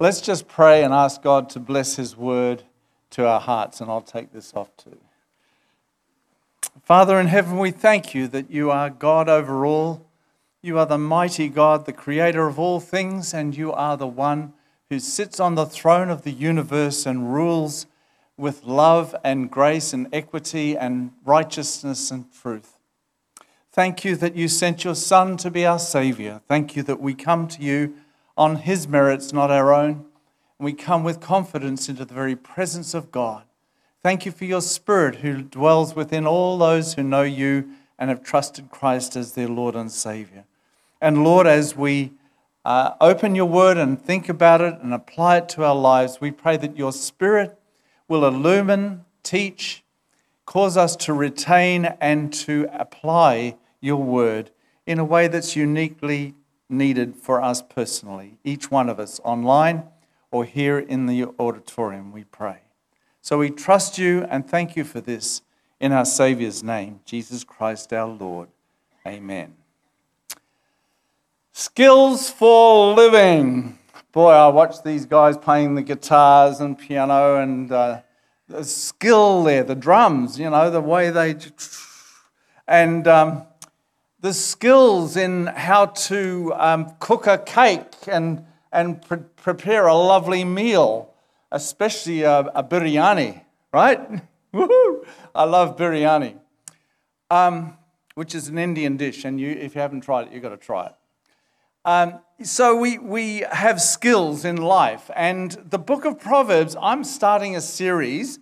Let's just pray and ask God to bless His word to our hearts, and I'll take this off too. Father in heaven, we thank you that you are God over all. You are the mighty God, the creator of all things, and you are the one who sits on the throne of the universe and rules with love and grace and equity and righteousness and truth. Thank you that you sent your Son to be our Savior. Thank you that we come to you on his merits, not our own. And we come with confidence into the very presence of God. Thank you for your Spirit who dwells within all those who know you and have trusted Christ as their Lord and Savior. And Lord, as we uh, open your word and think about it and apply it to our lives, we pray that your Spirit will illumine, teach, cause us to retain and to apply your word in a way that's uniquely needed for us personally, each one of us, online or here in the auditorium, we pray. So we trust you and thank you for this in our Saviour's name, Jesus Christ our Lord. Amen. Skills for living. Boy, I watch these guys playing the guitars and piano and uh, the skill there, the drums, you know, the way they. And um, the skills in how to um, cook a cake and, and pre- prepare a lovely meal, especially a, a biryani, right? Woohoo! I love biryani, um, which is an Indian dish, and you, if you haven't tried it, you've got to try it. Um, so we, we have skills in life, and the book of Proverbs, I'm starting a series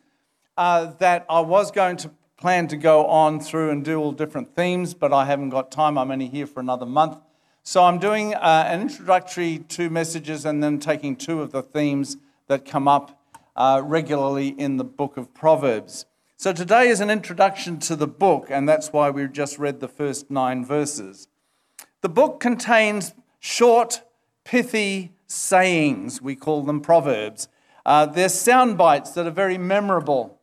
uh, that I was going to plan to go on through and do all different themes, but I haven't got time. I'm only here for another month. So I'm doing uh, an introductory two messages and then taking two of the themes that come up uh, regularly in the book of Proverbs. So today is an introduction to the book, and that's why we've just read the first nine verses. The book contains short, pithy sayings. We call them proverbs. Uh, they're sound bites that are very memorable.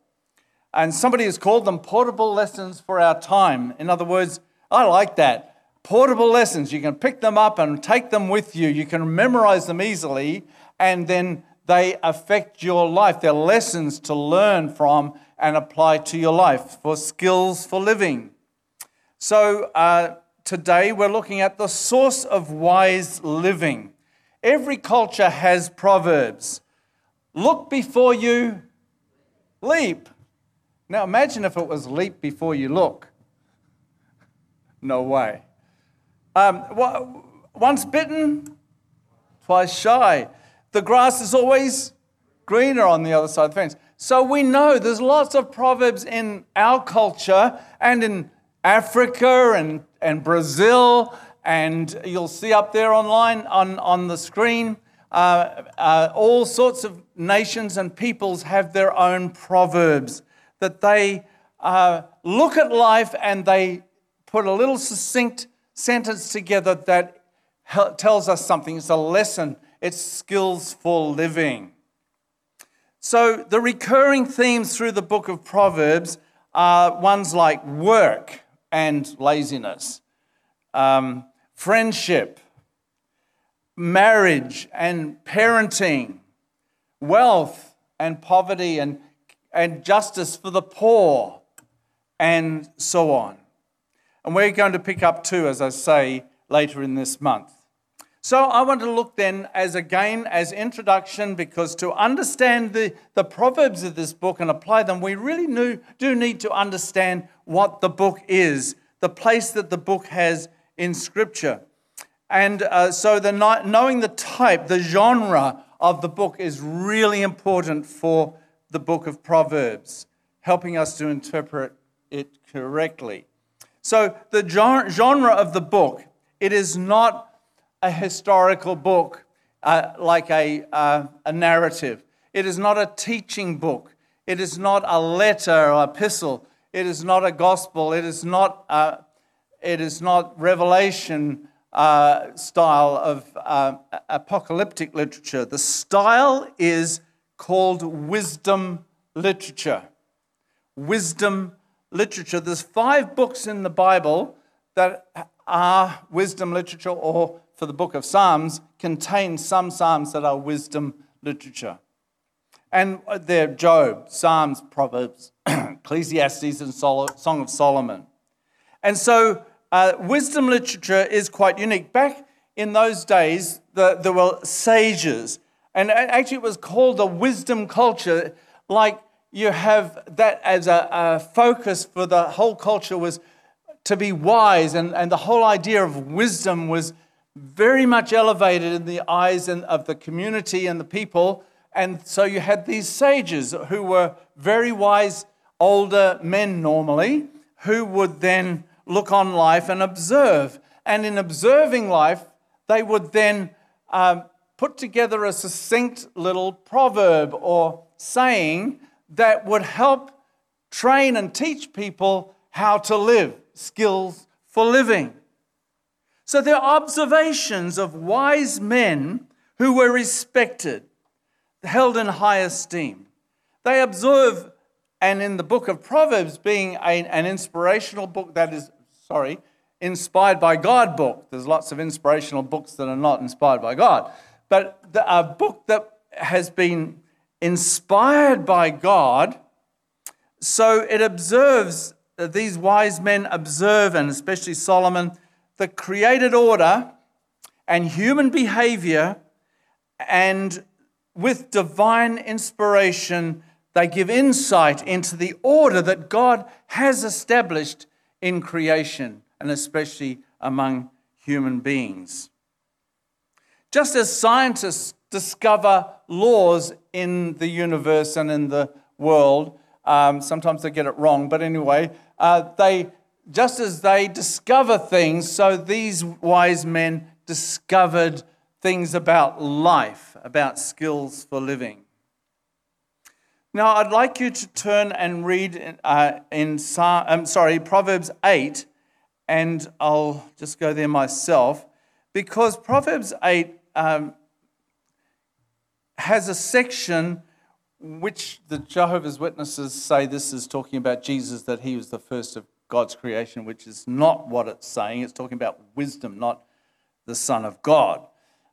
And somebody has called them portable lessons for our time. In other words, I like that. Portable lessons. You can pick them up and take them with you. You can memorize them easily, and then they affect your life. They're lessons to learn from and apply to your life for skills for living. So, uh, today we're looking at the source of wise living. Every culture has proverbs. Look before you leap. Now imagine if it was leap before you look. No way. Um, once bitten, twice shy. The grass is always greener on the other side of the fence. So we know there's lots of proverbs in our culture and in Africa and, and Brazil, and you'll see up there online on, on the screen. Uh, uh, all sorts of nations and peoples have their own proverbs that they uh, look at life and they put a little succinct sentence together that tells us something. It's a lesson, it's skills for living. So, the recurring themes through the book of Proverbs are ones like work and laziness, um, friendship, marriage and parenting, wealth and poverty and and justice for the poor, and so on. And we're going to pick up two, as I say, later in this month. So I want to look then as again as introduction because to understand the, the proverbs of this book and apply them, we really knew, do need to understand what the book is, the place that the book has in Scripture. And uh, so the knowing the type, the genre of the book is really important for the book of Proverbs, helping us to interpret it correctly. So, the genre of the book, it is not a historical book uh, like a, uh, a narrative. It is not a teaching book. It is not a letter or epistle. It is not a gospel. It is not, uh, it is not revelation uh, style of uh, apocalyptic literature. The style is called wisdom literature. Wisdom literature. There's five books in the Bible that are wisdom literature or for the book of Psalms contains some Psalms that are wisdom literature. And they're Job, Psalms, Proverbs, Ecclesiastes, and Song of Solomon. And so uh, wisdom literature is quite unique. Back in those days, the, there were sages, and actually it was called the wisdom culture. Like you have that as a, a focus for the whole culture was to be wise, and, and the whole idea of wisdom was very much elevated in the eyes of the community and the people. And so you had these sages who were very wise older men normally, who would then look on life and observe. And in observing life, they would then um, put together a succinct little proverb or saying that would help train and teach people how to live, skills for living. So they're observations of wise men who were respected, held in high esteem. They observe, and in the book of Proverbs, being a, an inspirational book that is, sorry, inspired by God book. There's lots of inspirational books that are not inspired by God. But a book that has been inspired by God, so it observes, uh, these wise men observe, and especially Solomon, the created order and human behavior, and with divine inspiration, they give insight into the order that God has established in creation, and especially among human beings. Just as scientists discover laws in the universe and in the world, um, sometimes they get it wrong, but anyway, uh, they just as they discover things, so these wise men discovered things about life, about skills for living. Now, I'd like you to turn and read uh, in um, sorry Proverbs 8, and I'll just go there myself because Proverbs 8 um, has a section which the Jehovah's Witnesses say this is talking about Jesus, that he was the first of God's creation, which is not what it's saying. It's talking about wisdom, not the Son of God.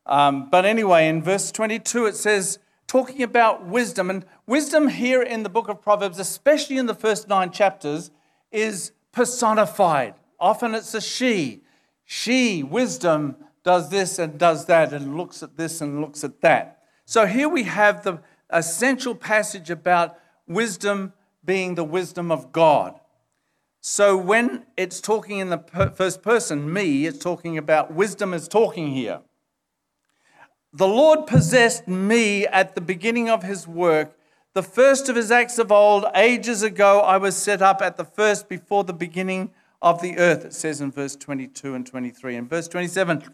Um, but anyway, in verse 22, it says, talking about wisdom, and wisdom here in the book of Proverbs, especially in the first nine chapters, is personified. Often it's a she. She, wisdom, does this and does that, and looks at this and looks at that. So here we have the essential passage about wisdom being the wisdom of God. So when it's talking in the first person, me, it's talking about wisdom is talking here. The Lord possessed me at the beginning of his work. The first of his acts of old, ages ago, I was set up at the first before the beginning of the earth, it says in verse 22 and 23. In verse 27,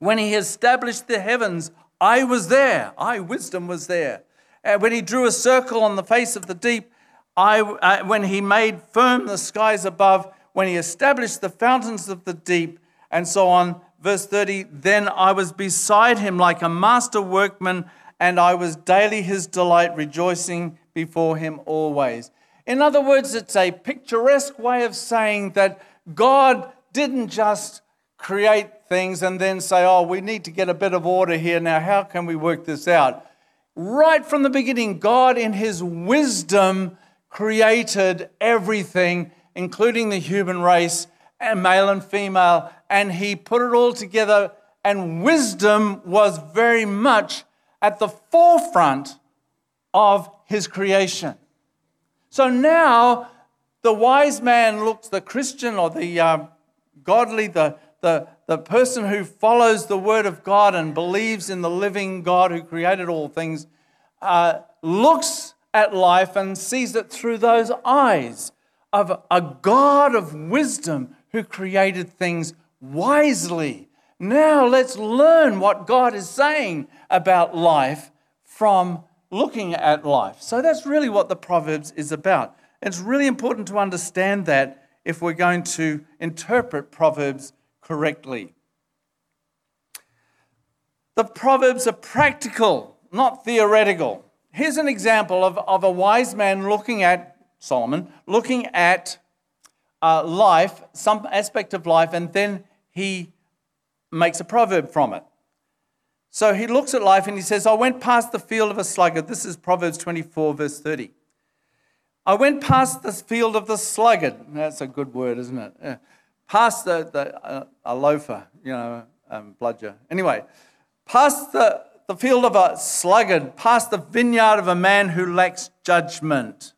when he established the heavens, I was there. I, wisdom, was there. And when he drew a circle on the face of the deep, I, uh, when he made firm the skies above, when he established the fountains of the deep, and so on. Verse 30 Then I was beside him like a master workman, and I was daily his delight, rejoicing before him always. In other words, it's a picturesque way of saying that God didn't just create things and then say, oh, we need to get a bit of order here. Now, how can we work this out? Right from the beginning, God, in his wisdom, created everything, including the human race, and male and female, and he put it all together. And wisdom was very much at the forefront of his creation. So now the wise man looks, the Christian or the uh, godly, the, the, the person who follows the word of God and believes in the living God who created all things, uh, looks at life and sees it through those eyes of a God of wisdom who created things wisely. Now let's learn what God is saying about life from looking at life. So that's really what the Proverbs is about. It's really important to understand that if we're going to interpret Proverbs correctly. The Proverbs are practical, not theoretical. Here's an example of, of a wise man looking at, Solomon, looking at uh, life, some aspect of life, and then he makes a proverb from it. So he looks at life and he says, I went past the field of a sluggard. This is Proverbs 24, verse 30. I went past the field of the sluggard. That's a good word, isn't it? Past the, the uh, a loafer, you know, um, bludger. Anyway, past the, the field of a sluggard, past the vineyard of a man who lacks judgment.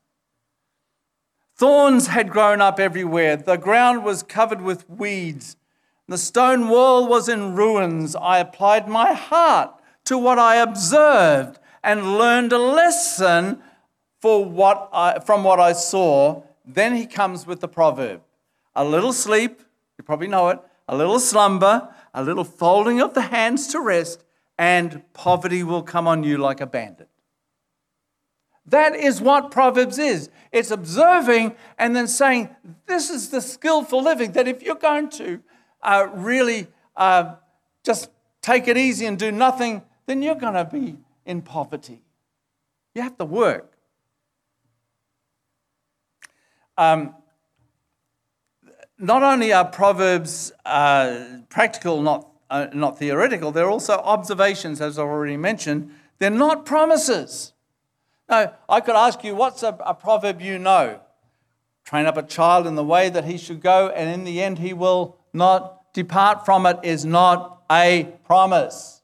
Thorns had grown up everywhere. The ground was covered with weeds. The stone wall was in ruins. I applied my heart to what I observed and learned a lesson for what I, from what I saw. Then he comes with the proverb a little sleep, you probably know it, a little slumber, a little folding of the hands to rest, and poverty will come on you like a bandit. That is what Proverbs is. It's observing and then saying, This is the skillful living. That if you're going to uh, really uh, just take it easy and do nothing, then you're going to be in poverty. You have to work. Um, not only are Proverbs uh, practical, not, uh, not theoretical, they're also observations, as I've already mentioned. They're not promises. No, I could ask you, what's a, a proverb you know? Train up a child in the way that he should go, and in the end he will not depart from it, is not a promise.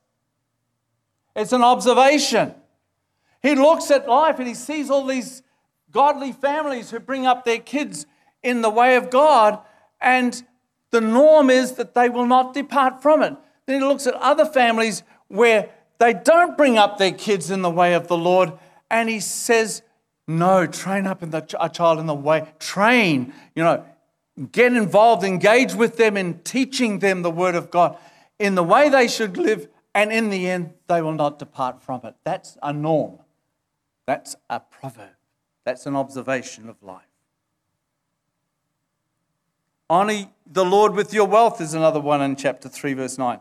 It's an observation. He looks at life and he sees all these godly families who bring up their kids in the way of God, and the norm is that they will not depart from it. Then he looks at other families where they don't bring up their kids in the way of the Lord, and he says, No, train up in the, a child in the way. Train, you know, get involved, engage with them in teaching them the word of God in the way they should live, and in the end, they will not depart from it. That's a norm. That's a proverb. That's an observation of life. Honor the Lord with your wealth is another one in chapter 3, verse 9.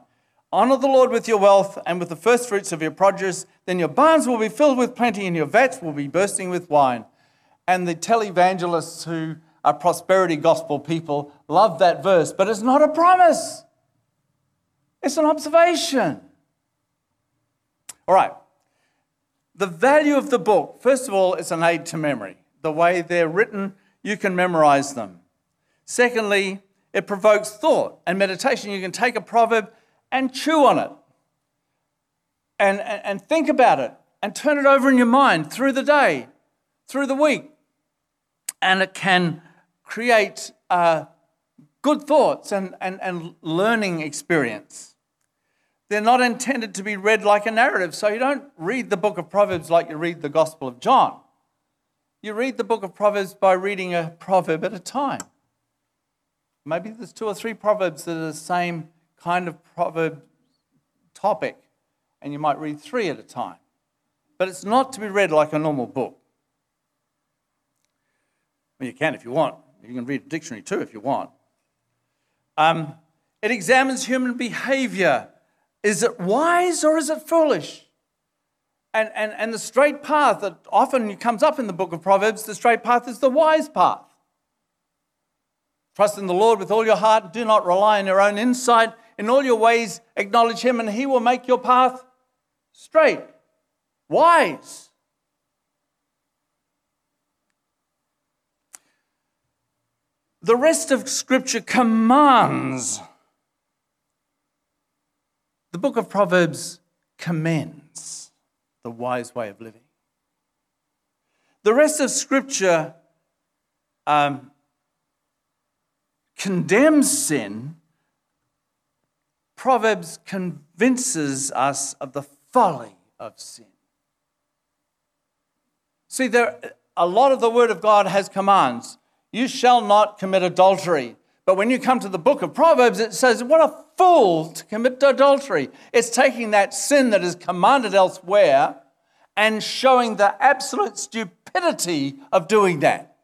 Honor the Lord with your wealth and with the first fruits of your produce, then your barns will be filled with plenty and your vats will be bursting with wine. And the televangelists who are prosperity gospel people love that verse, but it's not a promise, it's an observation. All right. The value of the book, first of all, it's an aid to memory. The way they're written, you can memorize them. Secondly, it provokes thought and meditation. You can take a proverb and chew on it and, and, and think about it and turn it over in your mind through the day, through the week. And it can create uh, good thoughts and, and, and learning experience. They're not intended to be read like a narrative, so you don't read the book of Proverbs like you read the Gospel of John. You read the book of Proverbs by reading a proverb at a time. Maybe there's two or three proverbs that are the same kind of proverb topic, and you might read three at a time. But it's not to be read like a normal book. Well, you can if you want. You can read a dictionary too if you want. Um, it examines human behavior. Is it wise or is it foolish? And, and, and the straight path that often comes up in the book of Proverbs, the straight path is the wise path. Trust in the Lord with all your heart. Do not rely on your own insight. In all your ways, acknowledge Him, and He will make your path straight, wise. The rest of Scripture commands. The book of Proverbs commends the wise way of living. The rest of Scripture um, condemns sin Proverbs convinces us of the folly of sin. See, there, a lot of the Word of God has commands. You shall not commit adultery. But when you come to the book of Proverbs, it says, What a fool to commit adultery. It's taking that sin that is commanded elsewhere and showing the absolute stupidity of doing that.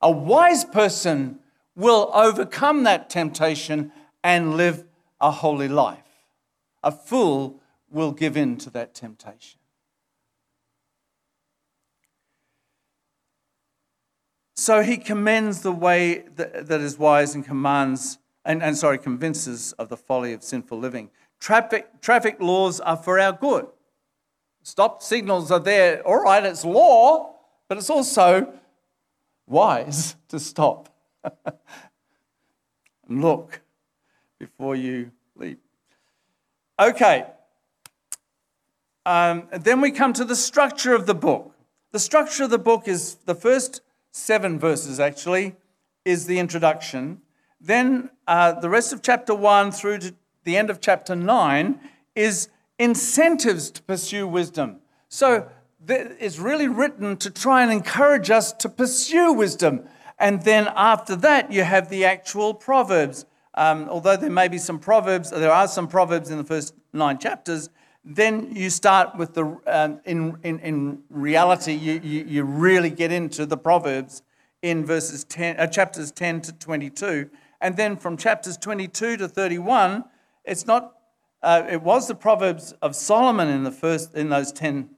A wise person will overcome that temptation and live a holy life. A fool will give in to that temptation. So he commends the way that, that is wise and commands and, and sorry, convinces of the folly of sinful living. Traffic, traffic laws are for our good. Stop signals are there. All right, it's law, but it's also wise to stop. Look before you leap. Okay. Um, then we come to the structure of the book. The structure of the book is the first seven verses, actually, is the introduction. Then uh, the rest of chapter one through to the end of chapter nine is incentives to pursue wisdom. So it's really written to try and encourage us to pursue wisdom. And then after that, you have the actual Proverbs. Um, although there may be some Proverbs, there are some Proverbs in the first nine chapters, then you start with the, um, in, in, in reality, you, you, you, really get into the Proverbs in verses 10, uh, chapters 10 to 22. And then from chapters 22 to 31, it's not, uh, it was the Proverbs of Solomon in the first, in those 10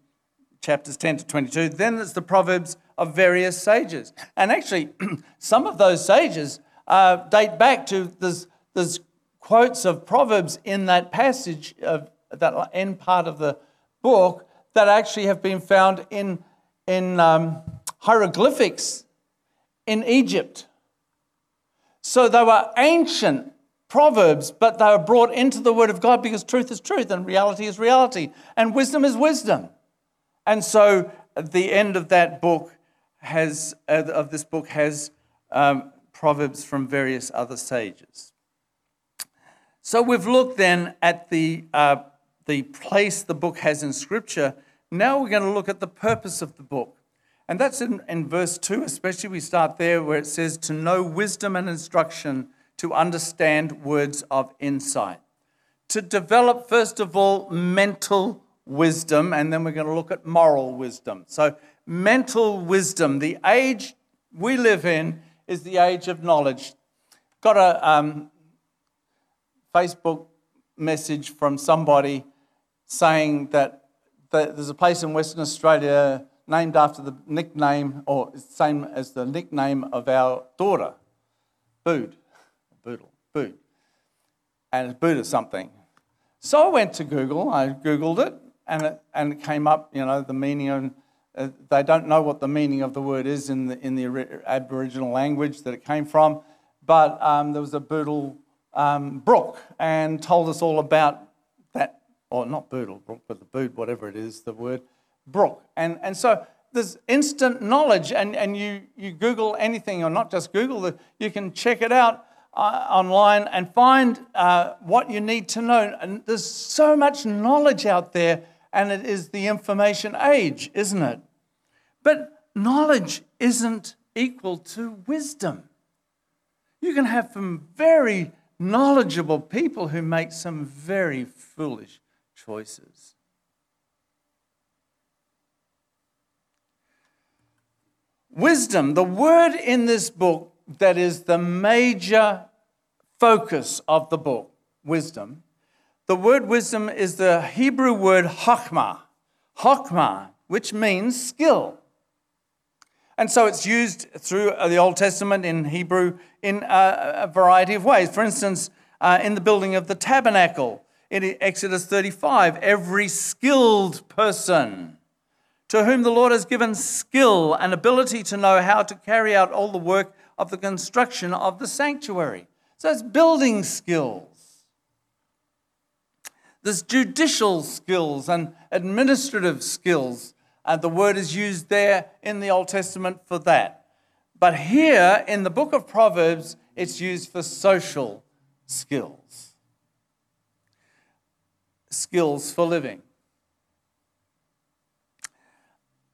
chapters 10 to 22. Then it's the Proverbs of various sages. And actually, some of those sages uh, date back to there's quotes of Proverbs in that passage of that end part of the book that actually have been found in, in um, hieroglyphics in Egypt. So they were ancient proverbs, but they were brought into the Word of God because truth is truth and reality is reality and wisdom is wisdom. And so the end of that book has, of this book has um, proverbs from various other sages. So we've looked then at the uh, the place the book has in Scripture, now we're going to look at the purpose of the book. And that's in, in verse 2, especially. We start there where it says, To know wisdom and instruction, to understand words of insight. To develop, first of all, mental wisdom, and then we're going to look at moral wisdom. So, mental wisdom, the age we live in is the age of knowledge. Got a um, Facebook message from somebody saying that there's a place in Western Australia named after the nickname, or same as the nickname of our daughter, Bood, Boodle, Bood, and it's Bood or something. So I went to Google, I Googled it, and it, and it came up, you know, the meaning of, uh, they don't know what the meaning of the word is in the, in the Aboriginal language that it came from, but um, there was a Boodle um, brook and told us all about that, or not Boodle Brook, but the Bood, whatever it is, the word Brook. And, and so there's instant knowledge, and, and you, you Google anything, or not just Google, you can check it out uh, online and find uh, what you need to know. And there's so much knowledge out there, and it is the information age, isn't it? But knowledge isn't equal to wisdom. You can have some very knowledgeable people who make some very foolish choices. Wisdom, the word in this book that is the major focus of the book, wisdom. The word wisdom is the Hebrew word chokmah, chokmah, which means skill. And so it's used through the Old Testament in Hebrew in a, variety of ways. For instance, uh, in the building of the tabernacle, in Exodus 35 every skilled person to whom the Lord has given skill and ability to know how to carry out all the work of the construction of the sanctuary. So it's building skills. There's judicial skills and administrative skills. And the word is used there in the Old Testament for that. But here in the book of Proverbs, it's used for social skills skills for living.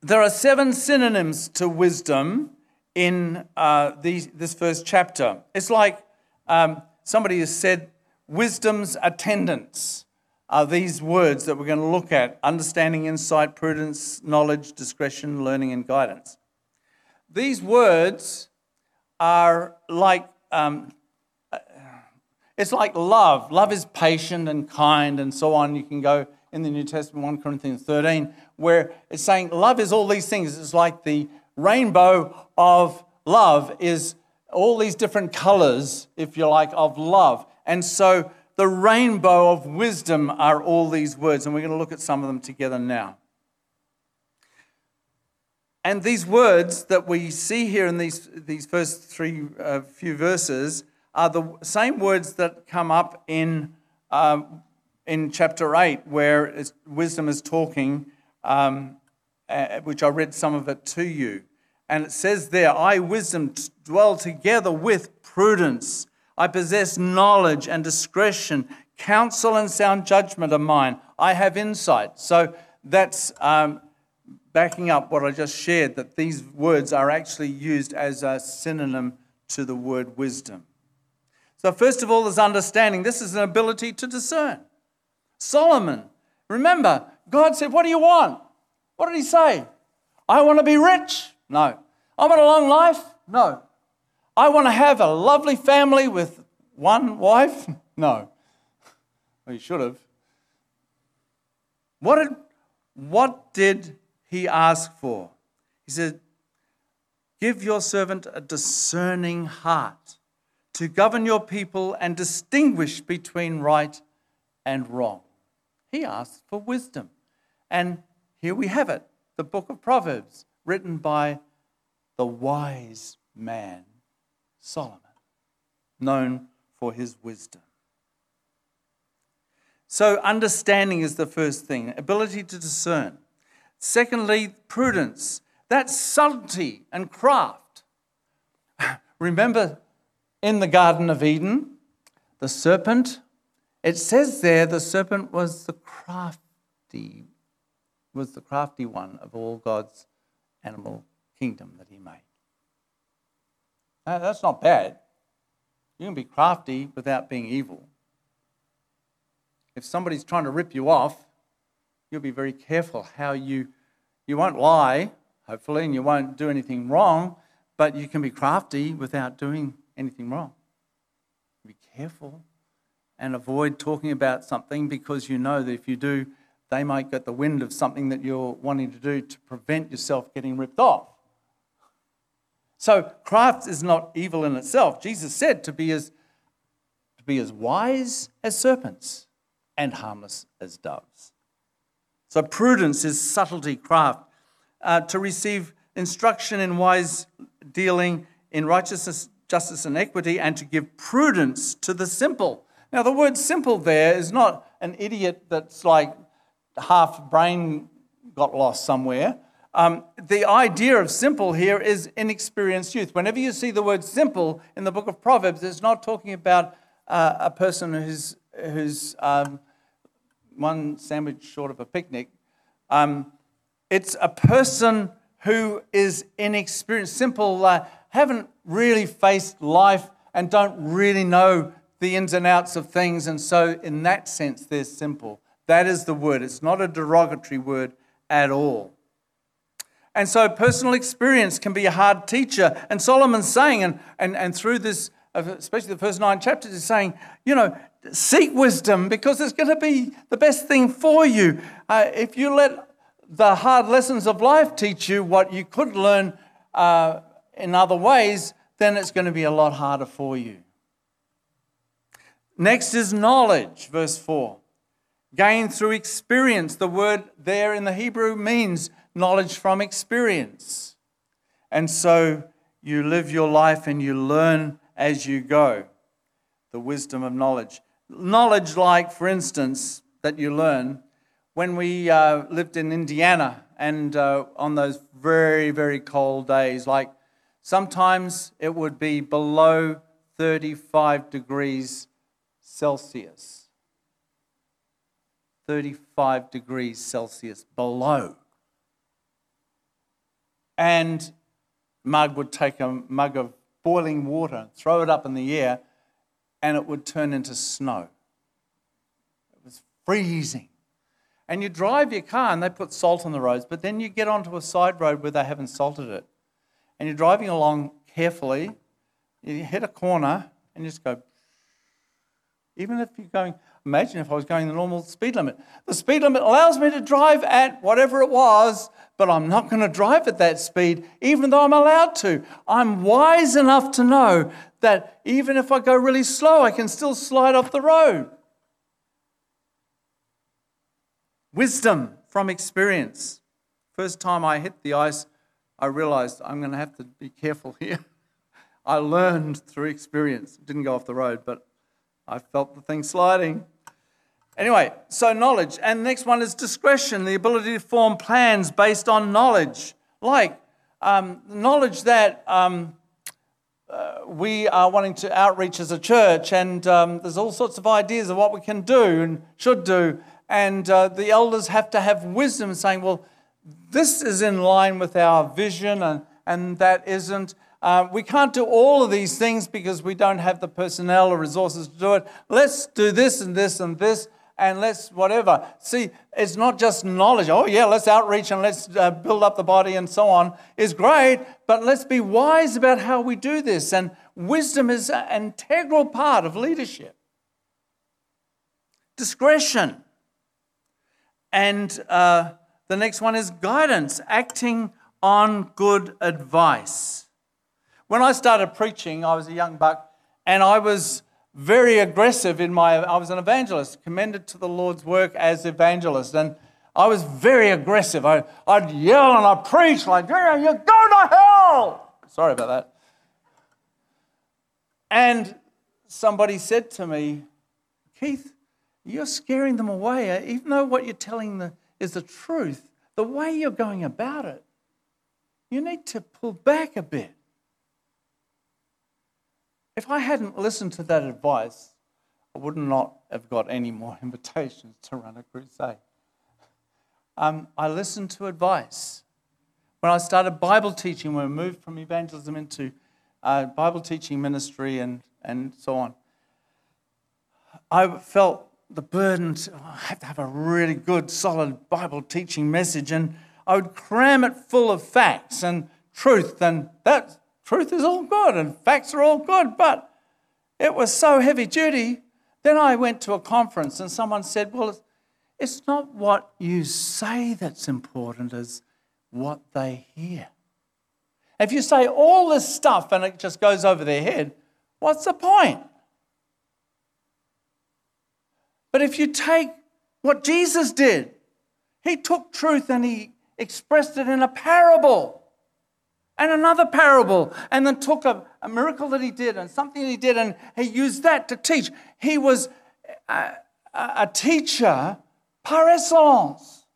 There are seven synonyms to wisdom in uh, these, this first chapter. It's like um, somebody has said, wisdom's attendants are these words that we're going to look at understanding, insight, prudence, knowledge, discretion, learning, and guidance. These words are like um, it's like love. Love is patient and kind and so on. You can go in the New Testament, 1 Corinthians 13, where it's saying love is all these things. It's like the rainbow of love is all these different colors, if you like, of love. And so the rainbow of wisdom are all these words, and we're going to look at some of them together now. And these words that we see here in these, these first three uh, few verses are the same words that come up in, um, in chapter 8, where wisdom is talking, um, uh, which I read some of it to you. And it says there, I, wisdom, dwell together with prudence. I possess knowledge and discretion. Counsel and sound judgment are mine. I have insight. So that's um, backing up what I just shared, that these words are actually used as a synonym to the word wisdom. So, first of all, there's understanding. This is an ability to discern. Solomon, remember, God said, What do you want? What did he say? I want to be rich. No. I want a long life? No. I want to have a lovely family with one wife? No. Well, you should have. What did, what did he ask for? He said, Give your servant a discerning heart to govern your people and distinguish between right and wrong. He asked for wisdom. And here we have it the book of Proverbs, written by the wise man, Solomon, known for his wisdom. So, understanding is the first thing, ability to discern. Secondly, prudence. That's subtlety and craft. Remember in the Garden of Eden, the serpent, it says there the serpent was the crafty, was the crafty one of all God's animal kingdom that he made. Now, that's not bad. You can be crafty without being evil. If somebody's trying to rip you off, you'll be very careful how you, you won't lie, hopefully, and you won't do anything wrong, but you can be crafty without doing anything wrong. Be careful and avoid talking about something because you know that if you do, they might get the wind of something that you're wanting to do to prevent yourself getting ripped off. So craft is not evil in itself. Jesus said to be as, to be as wise as serpents and harmless as doves. So prudence is subtlety, craft. Uh, to receive instruction in wise dealing, in righteousness, justice, and equity, and to give prudence to the simple. Now, the word simple there is not an idiot that's like half brain got lost somewhere. Um, the idea of simple here is inexperienced youth. Whenever you see the word simple in the book of Proverbs, it's not talking about uh, a person who's, who's um, one sandwich short of a picnic. Um, it's a person who is inexperienced, simple, uh, haven't really faced life and don't really know the ins and outs of things. And so, in that sense, they're simple. That is the word. It's not a derogatory word at all. And so personal experience can be a hard teacher. And Solomon's saying, and, and, and through this, especially the first nine chapters, is saying, you know, seek wisdom because it's going to be the best thing for you. Uh, if you let the hard lessons of life teach you what you could learn uh, in other ways, then it's going to be a lot harder for you. Next is knowledge, verse 4. Gained through experience. The word there in the Hebrew means knowledge from experience. And so you live your life and you learn as you go the wisdom of knowledge. Knowledge, like, for instance, that you learn when we uh, lived in Indiana and uh, on those very, very cold days, like sometimes it would be below 35 degrees Celsius. 35 degrees Celsius below and Mug would take a mug of boiling water, throw it up in the air, and it would turn into snow. It was freezing. And you drive your car and they put salt on the roads, but then you get onto a side road where they haven't salted it. And you're driving along carefully, you hit a corner and you just go, even if you're going, imagine if I was going the normal speed limit. The speed limit allows me to drive at whatever it was, but I'm not going to drive at that speed, even though I'm allowed to. I'm wise enough to know that even if I go really slow, I can still slide off the road. Wisdom from experience. First time I hit the ice, I realized I'm going to have to be careful here. I learned through experience. Didn't go off the road, but I felt the thing sliding. Anyway, so knowledge. And next one is discretion, the ability to form plans based on knowledge. Like um, knowledge that um, uh, we are wanting to outreach as a church, and um, there's all sorts of ideas of what we can do and should do. And uh, the elders have to have wisdom saying, well, this is in line with our vision, and, and that isn't. Uh, we can't do all of these things because we don't have the personnel or resources to do it. Let's do this and this and this and let's whatever. See, it's not just knowledge. Oh, yeah, let's outreach and let's uh, build up the body and so on is great, but let's be wise about how we do this. And wisdom is an integral part of leadership. Discretion. And uh, the next one is guidance, acting on good advice. When I started preaching, I was a young buck and I was very aggressive in my, I was an evangelist, commended to the Lord's work as evangelist. And I was very aggressive. I, would yell and I'd preach like, yeah, you go to hell. Sorry about that. And somebody said to me, Keith, you're scaring them away, eh? even though what you're telling them is the truth. The way you're going about it, you need to pull back a bit. If I hadn't listened to that advice, I would not have got any more invitations to run a crusade. Um, I listened to advice. When I started Bible teaching, when we moved from evangelism into uh, Bible teaching ministry and, and so on, I felt the burden to oh, I have to have a really good, solid Bible teaching message, and I would cram it full of facts and truth, and that Truth is all good and facts are all good, but it was so heavy duty. Then I went to a conference and someone said, Well, it's not what you say that's important as what they hear. If you say all this stuff and it just goes over their head, what's the point? But if you take what Jesus did, he took truth and he expressed it in a parable and another parable, and then took a, a, miracle that he did and something he did, and he used that to teach. He was a, a teacher par excellence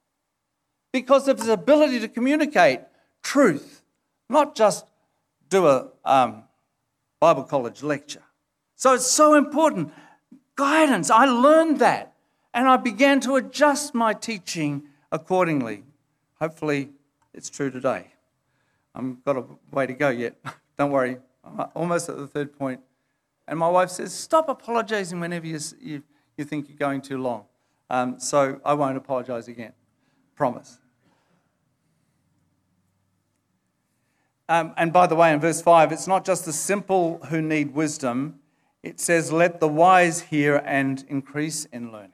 because of his ability to communicate truth, not just do a um, Bible college lecture. So it's so important. Guidance, I learned that, and I began to adjust my teaching accordingly. Hopefully, it's true today. I've got a way to go yet. Don't worry, I'm almost at the third point. And my wife says, Stop apologizing whenever you, you, you think you're going too long. Um, so I won't apologize again. Promise. Um, and by the way, in verse 5, it's not just the simple who need wisdom, it says, Let the wise hear and increase in learning.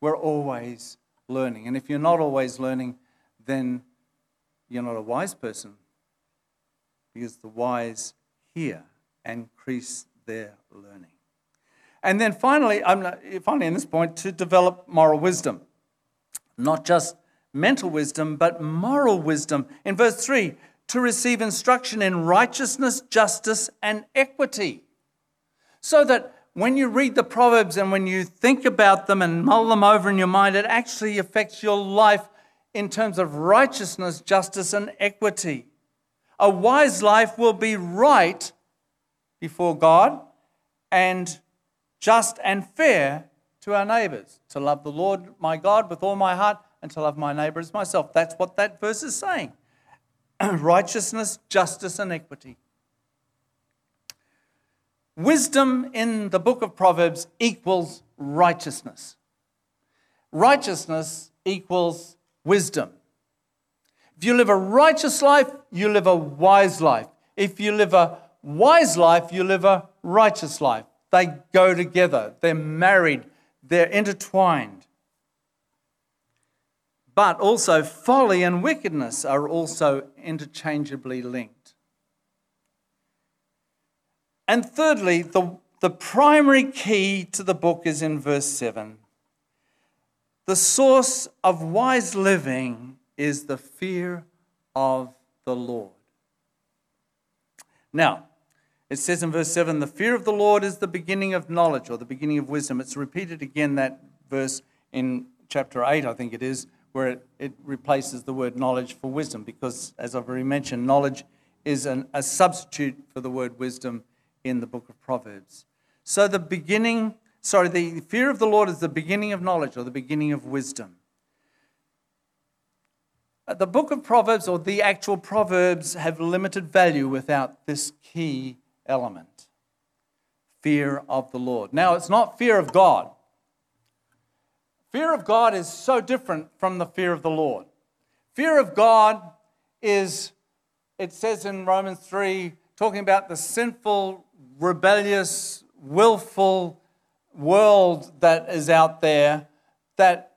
We're always learning. And if you're not always learning, then you're not a wise person because the wise hear and increase their learning. And then finally, I'm finally in this point, to develop moral wisdom. Not just mental wisdom, but moral wisdom. In verse 3, to receive instruction in righteousness, justice, and equity. So that when you read the Proverbs and when you think about them and mull them over in your mind, it actually affects your life in terms of righteousness, justice, and equity. A wise life will be right before God and just and fair to our neighbors. To love the Lord my God with all my heart and to love my neighbor as myself. That's what that verse is saying righteousness, justice, and equity. Wisdom in the book of Proverbs equals righteousness. Righteousness equals wisdom. If you live a righteous life, you live a wise life. If you live a wise life, you live a righteous life. They go together, they're married, they're intertwined. but also folly and wickedness are also interchangeably linked. And thirdly, the, the primary key to the book is in verse 7. The source of wise living is the fear of the Lord. Now, it says in verse 7 the fear of the Lord is the beginning of knowledge or the beginning of wisdom. It's repeated again, that verse in chapter 8, I think it is, where it, it replaces the word knowledge for wisdom, because as I've already mentioned, knowledge is an, a substitute for the word wisdom in the book of Proverbs. So the beginning, sorry, the fear of the Lord is the beginning of knowledge or the beginning of wisdom. The book of Proverbs or the actual Proverbs have limited value without this key element fear of the Lord. Now, it's not fear of God. Fear of God is so different from the fear of the Lord. Fear of God is, it says in Romans 3, talking about the sinful, rebellious, willful world that is out there, that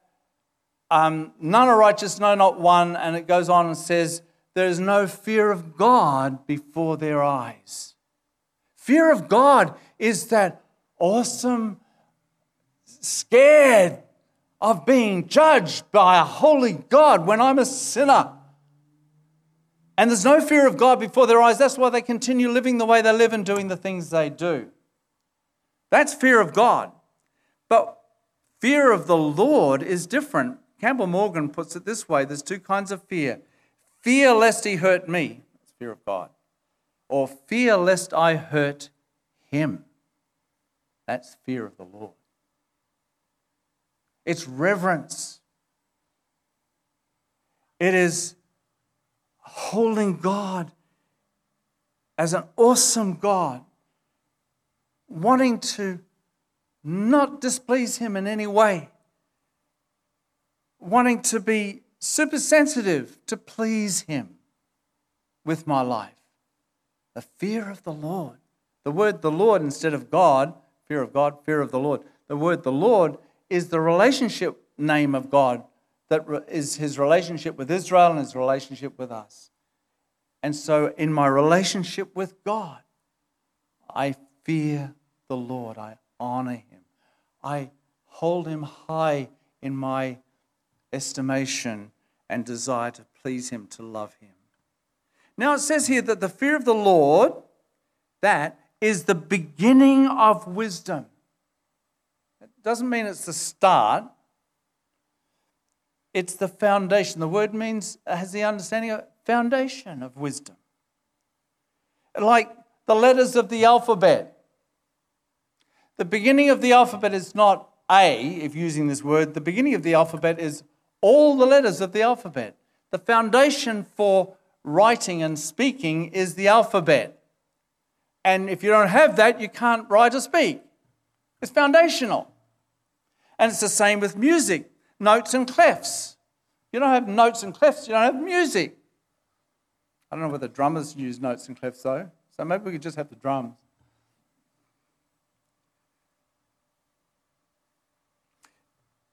um, none are righteous, no, not one. And it goes on and says, there is no fear of God before their eyes. Fear of God is that awesome, scared of being judged by a holy God when I'm a sinner. And there's no fear of God before their eyes. That's why they continue living the way they live and doing the things they do. That's fear of God. But fear of the Lord is different. Campbell Morgan puts it this way there's two kinds of fear fear lest he hurt me, that's fear of God, or fear lest I hurt him. That's fear of the Lord. It's reverence. It is holding God as an awesome God, wanting to not displease Him in any way, wanting to be super sensitive to please Him with my life. The fear of the Lord. The word the Lord instead of God, fear of God, fear of the Lord. The word the Lord is the relationship name of God that is his relationship with Israel and his relationship with us. And so, in my relationship with God, I fear the Lord. I honor him. I hold him high in my estimation and desire to please him, to love him. Now, it says here that the fear of the Lord, that is the beginning of wisdom It doesn't mean it's the start, it's the foundation. The word means, has the understanding of foundation of wisdom. Like the letters of the alphabet. The beginning of the alphabet is not A, if using this word, the beginning of the alphabet is all the letters of the alphabet. The foundation for writing and speaking is the alphabet. And if you don't have that, you can't write or speak. It's foundational. And it's the same with music notes and clefs. You don't have notes and clefs, you don't have music. I don't know whether drummers use notes and clefs though, so maybe we could just have the drums.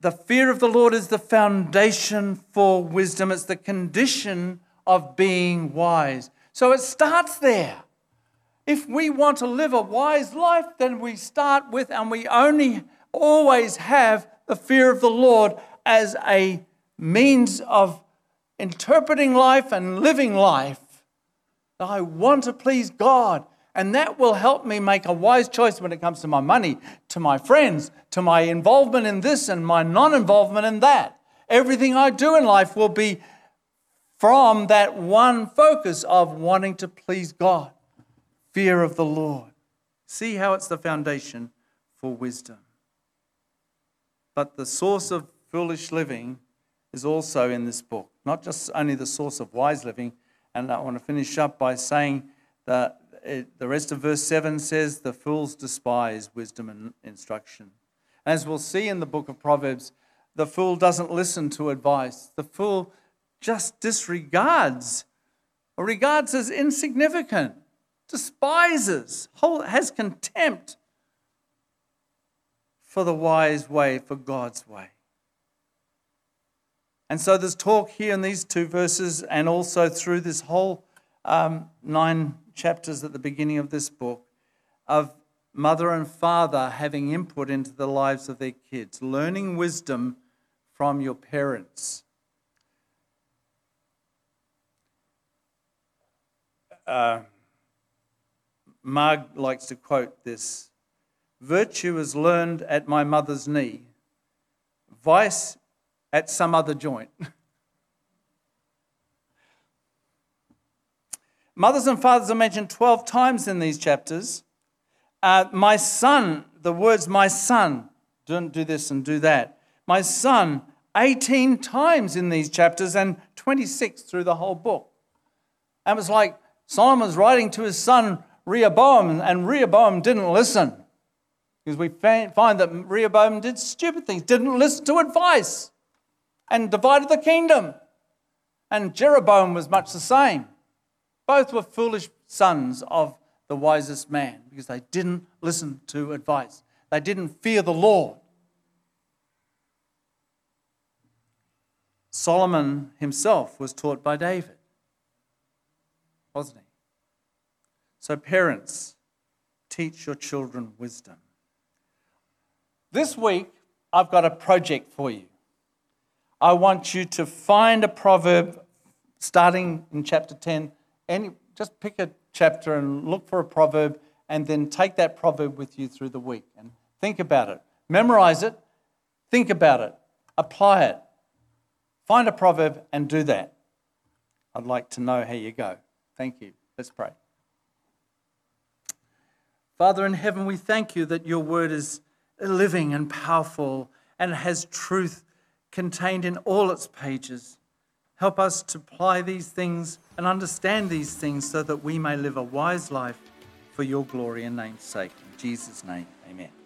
The fear of the Lord is the foundation for wisdom. It's the condition of being wise. So it starts there. If we want to live a wise life, then we start with, and we only always have the fear of the Lord as a means of interpreting life and living life. I want to please God, and that will help me make a wise choice when it comes to my money, to my friends, to my involvement in this and my non involvement in that. Everything I do in life will be from that one focus of wanting to please God, fear of the Lord. See how it's the foundation for wisdom. But the source of foolish living is also in this book, not just only the source of wise living. And I want to finish up by saying that it, the rest of verse 7 says, The fools despise wisdom and instruction. As we'll see in the book of Proverbs, the fool doesn't listen to advice. The fool just disregards or regards as insignificant, despises, has contempt for the wise way, for God's way. And so there's talk here in these two verses and also through this whole um, nine chapters at the beginning of this book of mother and father having input into the lives of their kids, learning wisdom from your parents. Uh, Marg likes to quote this Virtue is learned at my mother's knee, vice at some other joint. Mothers and fathers are mentioned 12 times in these chapters. Uh, my son, the words my son, don't do this and do that. My son, 18 times in these chapters and 26 through the whole book. And it was like Solomon's writing to his son Rehoboam, and Rehoboam didn't listen. Because we find that Rehoboam did stupid things, didn't listen to advice, and divided the kingdom. And Jeroboam was much the same. Both were foolish sons of the wisest man because they didn't listen to advice, they didn't fear the Lord. Solomon himself was taught by David, wasn't he? So, parents, teach your children wisdom. This week, I've got a project for you. I want you to find a proverb starting in chapter 10. Any, just pick a chapter and look for a proverb, and then take that proverb with you through the week and think about it. Memorize it, think about it, apply it. Find a proverb and do that. I'd like to know how you go. Thank you. Let's pray. Father in heaven, we thank you that your word is living and powerful and has truth contained in all its pages. Help us to apply these things and understand these things so that we may live a wise life for your glory and name's sake. In Jesus' name, amen.